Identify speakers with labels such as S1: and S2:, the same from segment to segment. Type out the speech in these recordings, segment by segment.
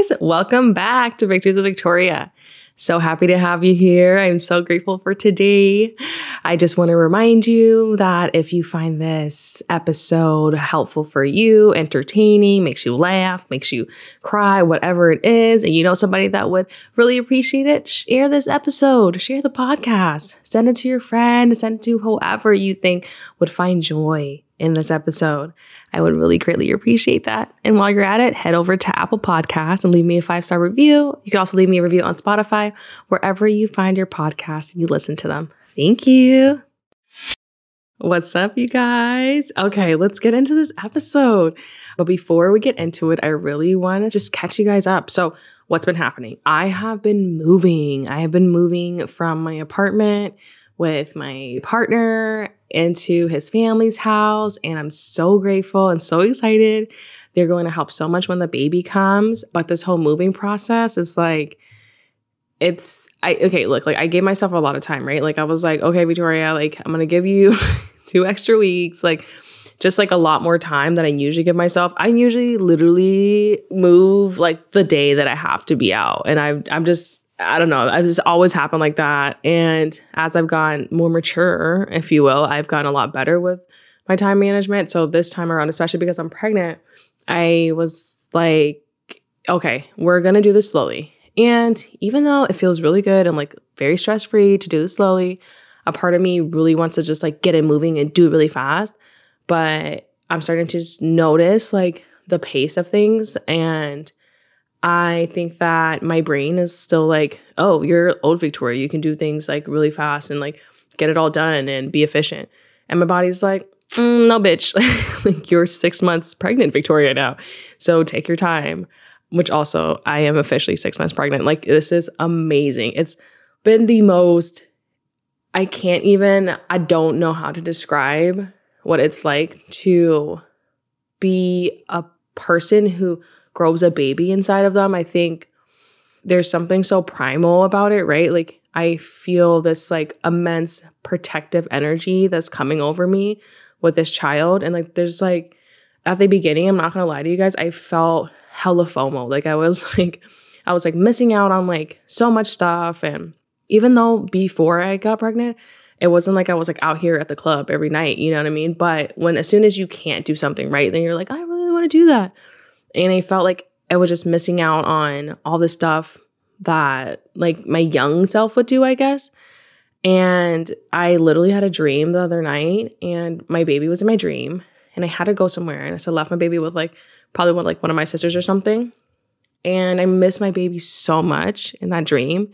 S1: guys. Welcome back to Victories with Victoria. So happy to have you here. I'm so grateful for today. I just want to remind you that if you find this episode helpful for you, entertaining, makes you laugh, makes you cry, whatever it is, and you know somebody that would really appreciate it, share this episode, share the podcast, send it to your friend, send it to whoever you think would find joy in this episode. I would really greatly appreciate that. And while you're at it, head over to Apple Podcasts and leave me a five star review. You can also leave me a review on Spotify, wherever you find your podcasts and you listen to them. Thank you. What's up, you guys? Okay, let's get into this episode. But before we get into it, I really want to just catch you guys up. So, what's been happening? I have been moving. I have been moving from my apartment with my partner into his family's house. And I'm so grateful and so excited. They're going to help so much when the baby comes. But this whole moving process is like, it's I okay, look, like I gave myself a lot of time, right? Like I was like, okay, Victoria, like I'm gonna give you two extra weeks, like just like a lot more time than I usually give myself. I usually literally move like the day that I have to be out. And I I'm just I don't know. I've just always happened like that. And as I've gotten more mature, if you will, I've gotten a lot better with my time management. So this time around, especially because I'm pregnant, I was like, okay, we're going to do this slowly. And even though it feels really good and like very stress free to do this slowly, a part of me really wants to just like get it moving and do it really fast. But I'm starting to just notice like the pace of things and I think that my brain is still like, oh, you're old Victoria. You can do things like really fast and like get it all done and be efficient. And my body's like, mm, no, bitch. like you're six months pregnant, Victoria, now. So take your time. Which also, I am officially six months pregnant. Like this is amazing. It's been the most, I can't even, I don't know how to describe what it's like to be a person who grows a baby inside of them. I think there's something so primal about it, right? Like I feel this like immense protective energy that's coming over me with this child. And like there's like at the beginning, I'm not gonna lie to you guys, I felt hella FOMO. Like I was like, I was like missing out on like so much stuff. And even though before I got pregnant, it wasn't like I was like out here at the club every night, you know what I mean? But when as soon as you can't do something right, then you're like, I really want to do that. And I felt like I was just missing out on all the stuff that like my young self would do, I guess. And I literally had a dream the other night and my baby was in my dream and I had to go somewhere and so I left my baby with like probably with like one of my sisters or something. And I missed my baby so much in that dream.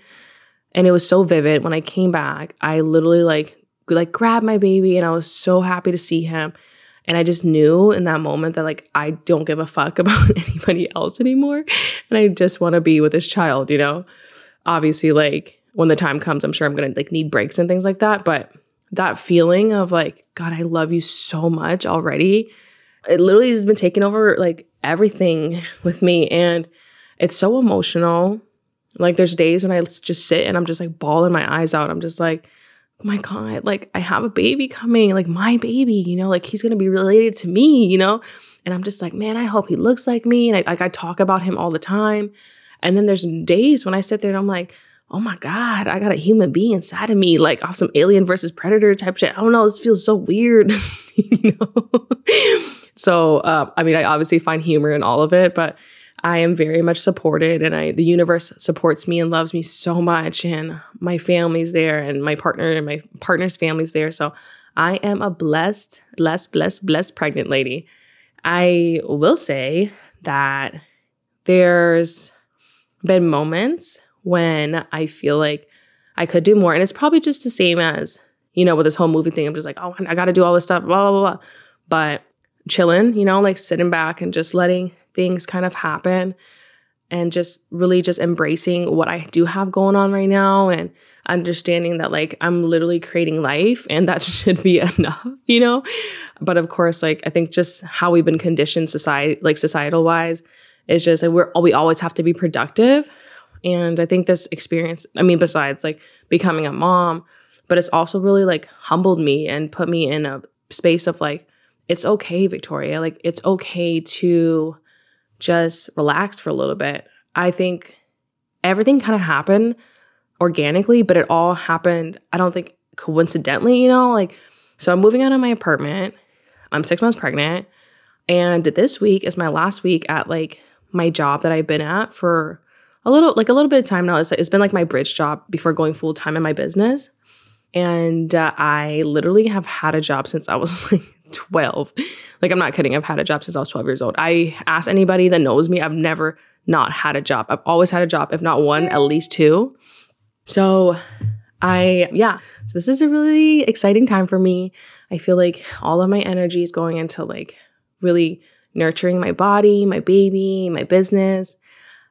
S1: And it was so vivid. When I came back, I literally like like grabbed my baby and I was so happy to see him. And I just knew in that moment that like I don't give a fuck about anybody else anymore. And I just want to be with this child, you know? Obviously, like when the time comes, I'm sure I'm gonna like need breaks and things like that. But that feeling of like, God, I love you so much already. It literally has been taking over like everything with me. And it's so emotional. Like there's days when I just sit and I'm just like bawling my eyes out. I'm just like, my God, like I have a baby coming, like my baby, you know, like he's gonna be related to me, you know? And I'm just like, man, I hope he looks like me. And I like I talk about him all the time. And then there's days when I sit there and I'm like, oh my God, I got a human being inside of me, like off some alien versus predator type shit. I don't know, this feels so weird, you know? so um, I mean, I obviously find humor in all of it, but I am very much supported and I the universe supports me and loves me so much and my family's there and my partner and my partner's family's there. So I am a blessed, blessed, blessed, blessed pregnant lady. I will say that there's been moments when I feel like I could do more. And it's probably just the same as, you know, with this whole movie thing. I'm just like, oh, I gotta do all this stuff, blah, blah, blah. But chilling, you know, like sitting back and just letting things kind of happen and just really just embracing what I do have going on right now and understanding that like I'm literally creating life and that should be enough, you know? But of course, like I think just how we've been conditioned society like societal wise is just like we're we always have to be productive. And I think this experience, I mean, besides like becoming a mom, but it's also really like humbled me and put me in a space of like, it's okay, Victoria. Like it's okay to just relax for a little bit. I think everything kind of happened organically, but it all happened, I don't think coincidentally, you know? Like, so I'm moving out of my apartment. I'm six months pregnant. And this week is my last week at like my job that I've been at for a little, like a little bit of time now. It's, it's been like my bridge job before going full time in my business. And uh, I literally have had a job since I was like 12. Like, I'm not kidding. I've had a job since I was 12 years old. I ask anybody that knows me, I've never not had a job. I've always had a job, if not one, at least two. So, I, yeah. So, this is a really exciting time for me. I feel like all of my energy is going into like really nurturing my body, my baby, my business.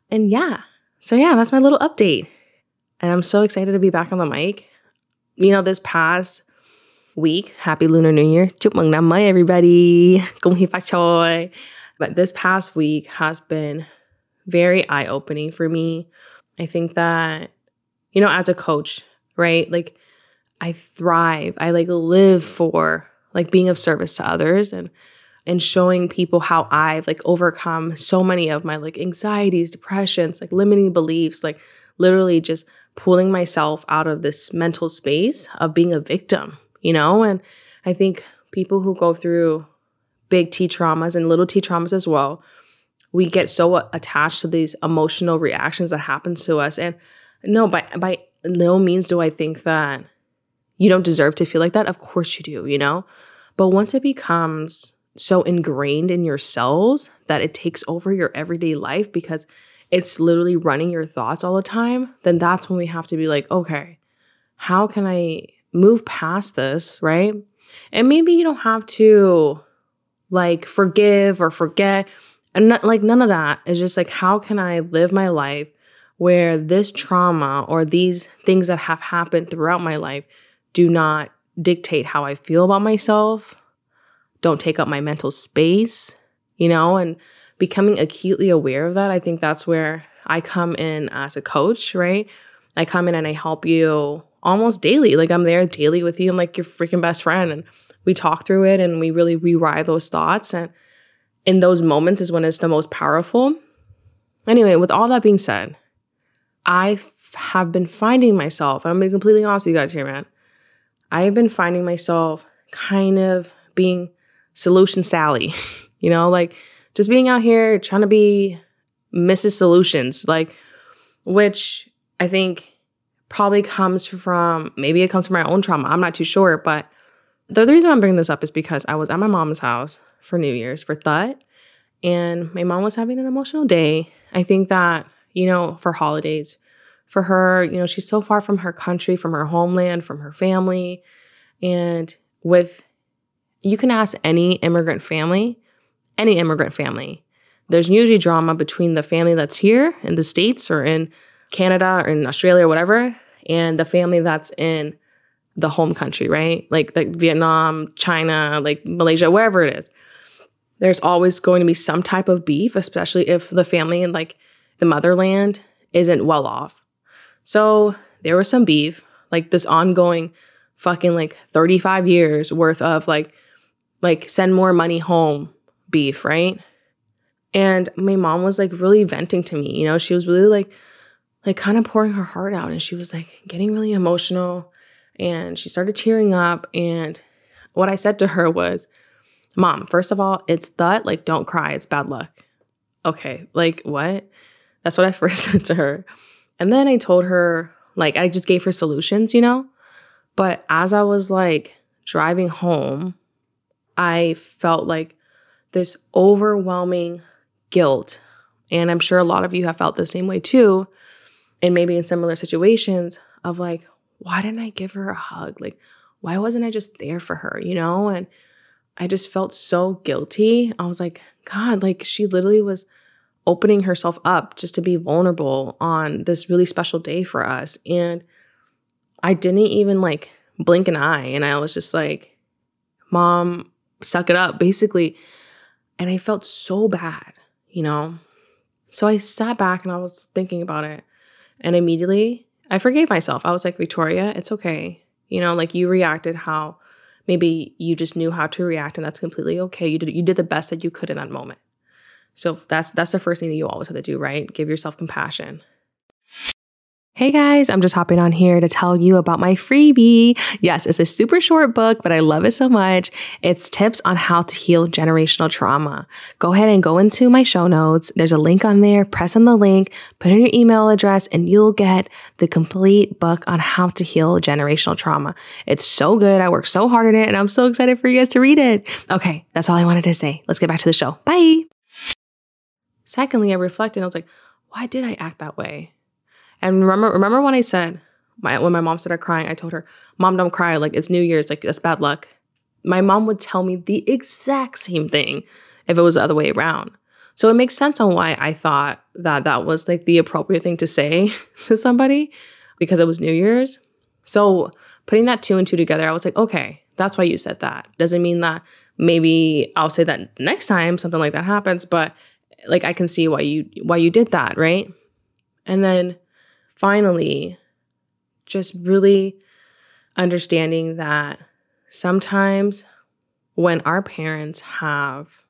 S1: And yeah. So, yeah, that's my little update. And I'm so excited to be back on the mic. You know, this past week. Happy Lunar New Year. Chúc mừng năm mới, everybody. 恭喜 phát choi. But this past week has been very eye opening for me. I think that, you know, as a coach, right? Like, I thrive. I like live for like being of service to others and and showing people how I've like overcome so many of my like anxieties, depressions, like limiting beliefs, like literally just pulling myself out of this mental space of being a victim, you know? And I think people who go through big T traumas and little T traumas as well, we get so attached to these emotional reactions that happen to us. And no, by by no means do I think that you don't deserve to feel like that. Of course you do, you know? But once it becomes so ingrained in your cells that it takes over your everyday life because it's literally running your thoughts all the time, then that's when we have to be like, okay, how can I move past this, right? And maybe you don't have to like forgive or forget and not, like none of that. It's just like how can I live my life where this trauma or these things that have happened throughout my life do not dictate how I feel about myself, don't take up my mental space, you know, and becoming acutely aware of that, I think that's where I come in as a coach, right? I come in and I help you almost daily. Like I'm there daily with you. I'm like your freaking best friend. And we talk through it and we really rewrite those thoughts. And in those moments is when it's the most powerful. Anyway, with all that being said, I f- have been finding myself, I'm being completely honest with you guys here, man. I have been finding myself kind of being solution Sally, you know, like just being out here trying to be Mrs. Solutions, like, which I think probably comes from maybe it comes from my own trauma. I'm not too sure, but the, reason I'm bringing this up is because I was at my mom's house for New Year's for Tết, and my mom was having an emotional day. I think that, you know, for holidays, for her, you know, she's so far from her country, from her homeland, from her family. And with, you can ask any immigrant family, any immigrant family, there's usually drama between the family that's here in the States or in Canada or in Australia or whatever, and the family that's in the home country, right? Like like Vietnam, China, like Malaysia, wherever it is. There's always going to be some type of beef, especially if the family in like the motherland isn't well off. So there was some beef, like this ongoing fucking like 35 years worth of like like send more money home beef, right? And my mom was like really venting to me, you know, she was really like like kind of pouring her heart out and she was like getting really emotional and she started tearing up and what I said to her was, "Mom, first of all, it's that like don't cry, it's bad luck." Okay, like what? That's what I first said to her. And then I told her like I just gave her solutions, you know? But as I was like driving home, I felt like this overwhelming guilt. And I'm sure a lot of you have felt the same way too and maybe in similar situations of like, why didn't I give her a hug? Like, why wasn't I just there for her, you know? And I just felt so guilty. I was like, God, like she literally was opening herself up just to be vulnerable on this really special day for us. And I didn't even like blink an eye. And I was just like, Mom, suck it up, basically. And I felt so bad, you know? So I sat back and I was thinking about it. And immediately I forgave myself. I was like, Victoria, it's okay. You know, like you reacted how maybe you just knew how to react and that's completely okay. You did you did the best that you could in that moment. So that's that's the first thing that you always have to do, right? Give yourself compassion. Hey guys, I'm just hopping on here to tell you about my freebie. Yes, it's a super short book, but I love it so much. It's tips on how to heal generational trauma. Go ahead and go into my show notes. There's a link on there. Press on the link, put in your email address, and you'll get the complete book on how to heal generational trauma. It's so good. I worked so hard on it, and I'm so excited for you guys to read it. Okay, that's all I wanted to say. Let's get back to the show. Bye. Secondly, I reflected. I was like, why did I act that way? And remember, remember when I said, my, when my mom started crying, I told her, Mom, don't cry. Like, it's New Year's. Like, that's bad luck. My mom would tell me the exact same thing if it was the other way around. So it makes sense on why I thought that that was like the appropriate thing to say to somebody because it was New Year's. So putting that two and two together, I was like, okay, that's why you said that. Doesn't mean that maybe I'll say that next time something like that happens, but like I can see why you why you did that, right? And then finally, just really understanding that sometimes when our parents have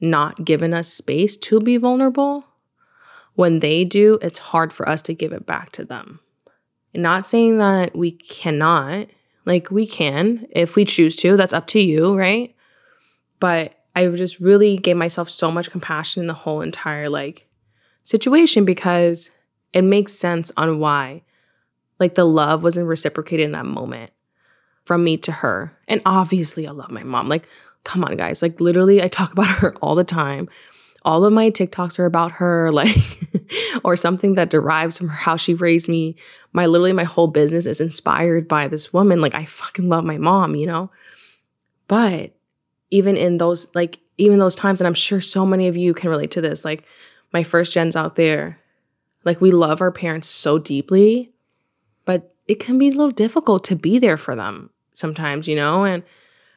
S1: not given us space to be vulnerable, when they do, it's hard for us to give it back to them. Not saying that we cannot, like we can if we choose to, that's up to you, right? But I just really gave myself so much compassion in the whole entire like situation because it makes sense on why like the love wasn't reciprocated in that moment from me to her. And obviously I love my mom. Like come on guys, like literally I talk about her all the time. All of my TikToks are about her like or something that derives from how she raised me. My literally my whole business is inspired by this woman. Like I fucking love my mom, you know? But even in those like even those times and I'm sure so many of you can relate to this, like my first gens out there, like we love our parents so deeply, but it can be a little difficult to be there for them sometimes, you know? And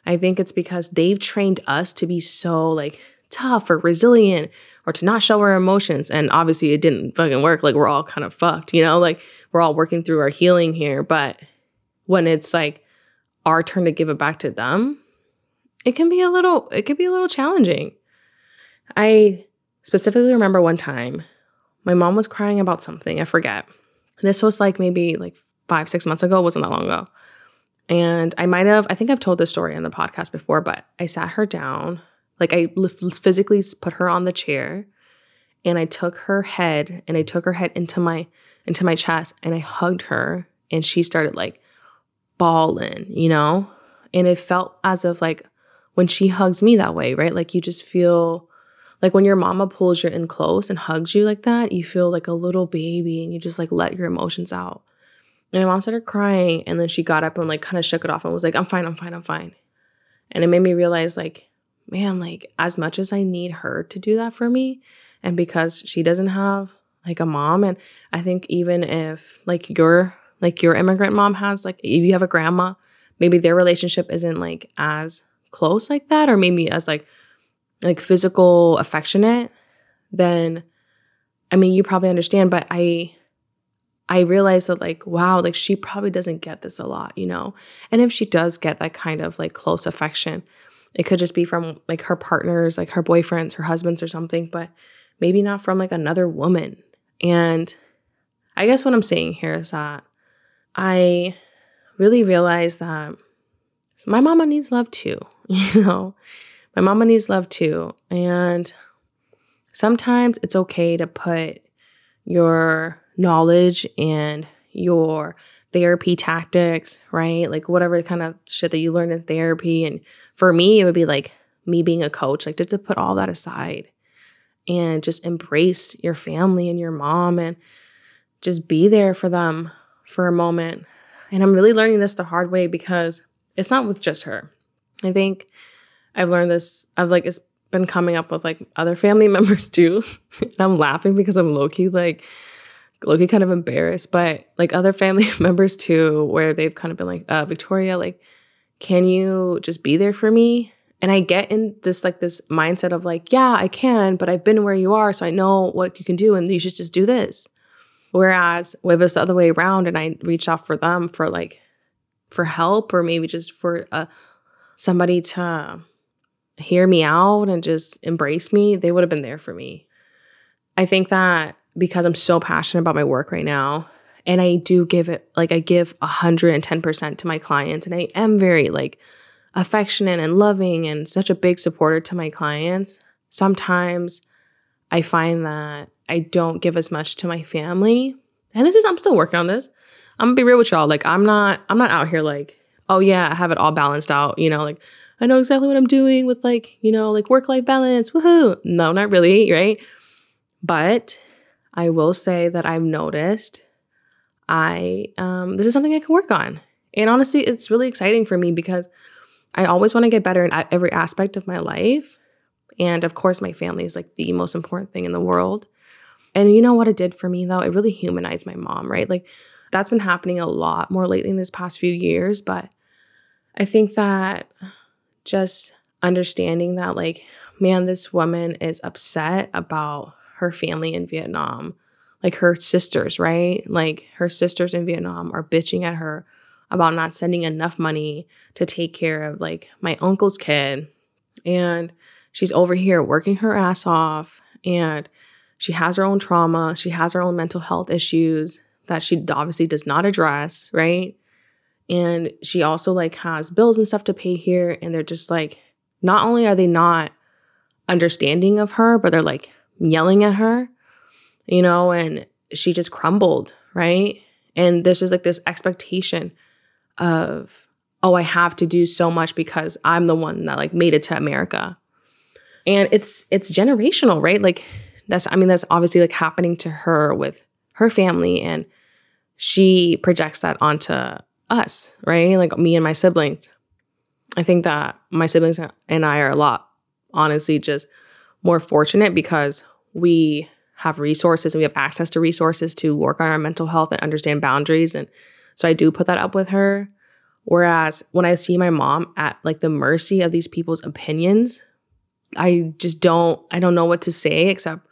S1: I think it's because they've trained us to be so like tough or resilient or to not show our emotions. And obviously it didn't fucking work. Like we're all kind of fucked, you know? Like we're all working through our healing here. But when it's like our turn to give it back to them, it can be a little, it can be a little challenging. I specifically remember one time my mom was crying about something. I forget. This was like maybe like five, six months ago. It wasn't that long ago. And I might have, I think I've told this story on the podcast before, but I sat her down. Like I physically put her on the chair and I took her head and I took her head into my into my chest and I hugged her and she started like bawling, you know? And it felt as if like when she hugs me that way, right? Like you just feel like when your mama pulls you in close and hugs you like that, you feel like a little baby and you just like let your emotions out. And my mom started crying and then she got up and like kind of shook it off and was like, I'm fine, I'm fine, I'm fine. And it made me realize like, man, like as much as I need her to do that for me, and because she doesn't have like a mom, and I think even if like your like your immigrant mom has like if you have a grandma, maybe their relationship isn't like as close like that, or maybe as like like physical affectionate, then I mean, you probably understand, but I I realized that like wow, like she probably doesn't get this a lot, you know. And if she does get that kind of like close affection, it could just be from like her partners, like her boyfriends, her husbands or something, but maybe not from like another woman. And I guess what I'm saying here is that I really realized that my mama needs love too, you know. My mama needs love too. And sometimes it's okay to put your knowledge and your therapy tactics, right? Like whatever kind of shit that you learn in therapy. And for me, it would be like me being a coach, like just to put all that aside and just embrace your family and your mom and just be there for them for a moment. And I'm really learning this the hard way because it's not with just her. I think I've learned this. I've like it's been coming up with like other family members too. and I'm laughing because I'm low key like low key kind of embarrassed, but like other family members too, where they've kind of been like, uh, Victoria, like, can you just be there for me? And I get in this like this mindset of like, yeah, I can, but I've been where you are, so I know what you can do, and you should just do this. Whereas if it's the other way around and I reach out for them for like for help or maybe just for uh, somebody to hear me out and just embrace me, they would have been there for me. I think that because I'm so passionate about my work right now, and I do give it like I give 110% to my clients, and I am very like affectionate and loving and such a big supporter to my clients. Sometimes I find that I don't give as much to my family. And this is I'm still working on this. I'm gonna be real with y'all. Like I'm not I'm not out here like, oh yeah, I have it all balanced out, you know, like I know exactly what I'm doing with like, you know, like work life balance. Woohoo. No, not really, right? But I will say that I've noticed I um this is something I can work on. And honestly, it's really exciting for me because I always want to get better in every aspect of my life. And of course, my family is like the most important thing in the world. And you know what it did for me though? It really humanized my mom, right? Like that's been happening a lot more lately in this past few years. But I think that just understanding that, like, man, this woman is upset about her family in Vietnam, like her sisters, right? Like her sisters in Vietnam are bitching at her about not sending enough money to take care of like my uncle's kid. And she's over here working her ass off and she has her own trauma, she has her own mental health issues that she obviously does not address, right? And she also like has bills and stuff to pay here and they're just like not only are they not understanding of her, but they're like yelling at her, you know, and she just crumbled, right? And there's just like this expectation of, oh, I have to do so much because I'm the one that like made it to America. And it's it's generational, right? Like that's I mean that's obviously like happening to her with her family and she projects that onto us, right? Like me and my siblings. I think that my siblings and I are a lot honestly just more fortunate because we have resources and we have access to resources to work on our mental health and understand boundaries and so I do put that up with her. Whereas when I see my mom at like the mercy of these people's opinions, I just don't I don't know what to say except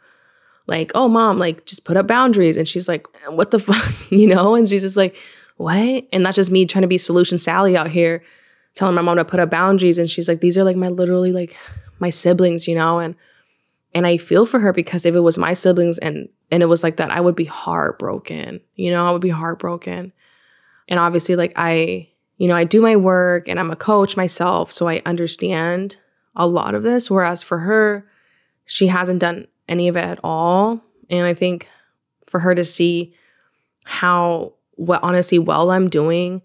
S1: like, "Oh mom, like just put up boundaries." And she's like, "What the fuck?" you know? And she's just like, "What?" And that's just me trying to be solution Sally out here telling my mom to put up boundaries and she's like, "These are like my literally like my siblings, you know?" And and I feel for her because if it was my siblings and and it was like that, I would be heartbroken. You know, I would be heartbroken. And obviously, like, I, you know, I do my work and I'm a coach myself. So I understand a lot of this. Whereas for her, she hasn't done any of it at all. And I think for her to see how, what honestly, well I'm doing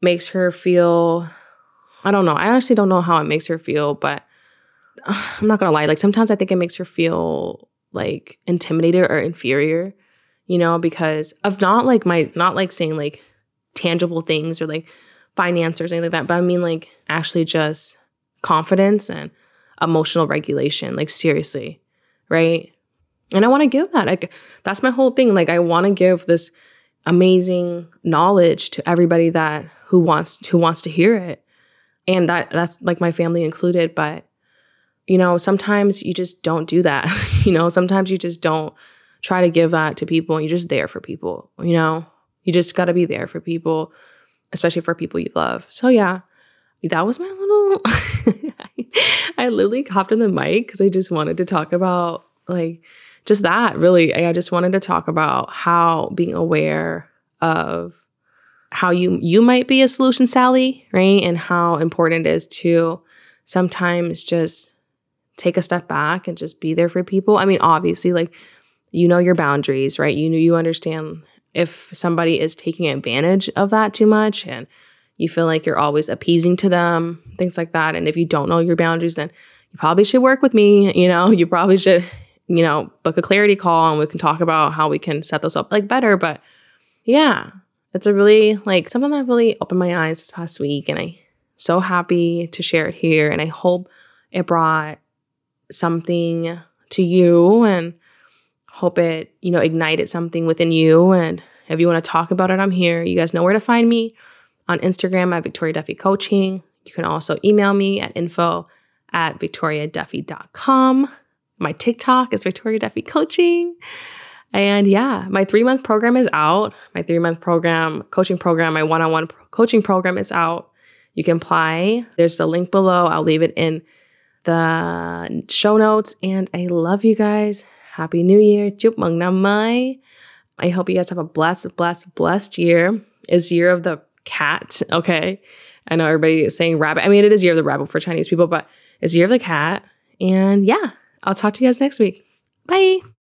S1: makes her feel, I don't know. I honestly don't know how it makes her feel, but uh, I'm not gonna lie. Like sometimes I think it makes her feel like intimidated or inferior, you know, because of not like my, not like saying like, tangible things or like finance or anything like that. But I mean like actually just confidence and emotional regulation. Like seriously, right? And I want to give that. Like that's my whole thing. Like I want to give this amazing knowledge to everybody that who wants who wants to hear it. And that that's like my family included, but you know, sometimes you just don't do that. you know, sometimes you just don't try to give that to people you're just there for people, you know? You just got to be there for people, especially for people you love. So, yeah, that was my little. I literally hopped in the mic because I just wanted to talk about like just that really. I just wanted to talk about how being aware of how you you might be a solution Sally, right? And how important it is to sometimes just take a step back and just be there for people. I mean, obviously like you know your boundaries, right? You know you understand if somebody is taking advantage of that too much and you feel like you're always appeasing to them, things like that. And if you don't know your boundaries, then you probably should work with me. You know, you probably should, you know, book a clarity call and we can talk about how we can set those up like better. But yeah, it's a really like something that really opened my eyes this past week. And I'm so happy to share it here. And I hope it brought something to you and hope it, you know, ignited something within you. And if you want to talk about it, I'm here. You guys know where to find me on Instagram at Victoria Duffy Coaching. You can also email me at info at victoriaduffy.com. My TikTok is Victoria Duffy Coaching. And yeah, my three month program is out. My three month program, coaching program, my one on one coaching program is out. You can apply. There's the link below. I'll leave it in the show notes. And I love you guys. Happy New Year. Chúc mừng năm mới. I hope you guys have a blessed, blessed, blessed year. Is year of the cat. Okay. I know everybody is saying rabbit. I mean, it is year of the rabbit for Chinese people, but it's year of the cat. And yeah, I'll talk to you guys next week. Bye.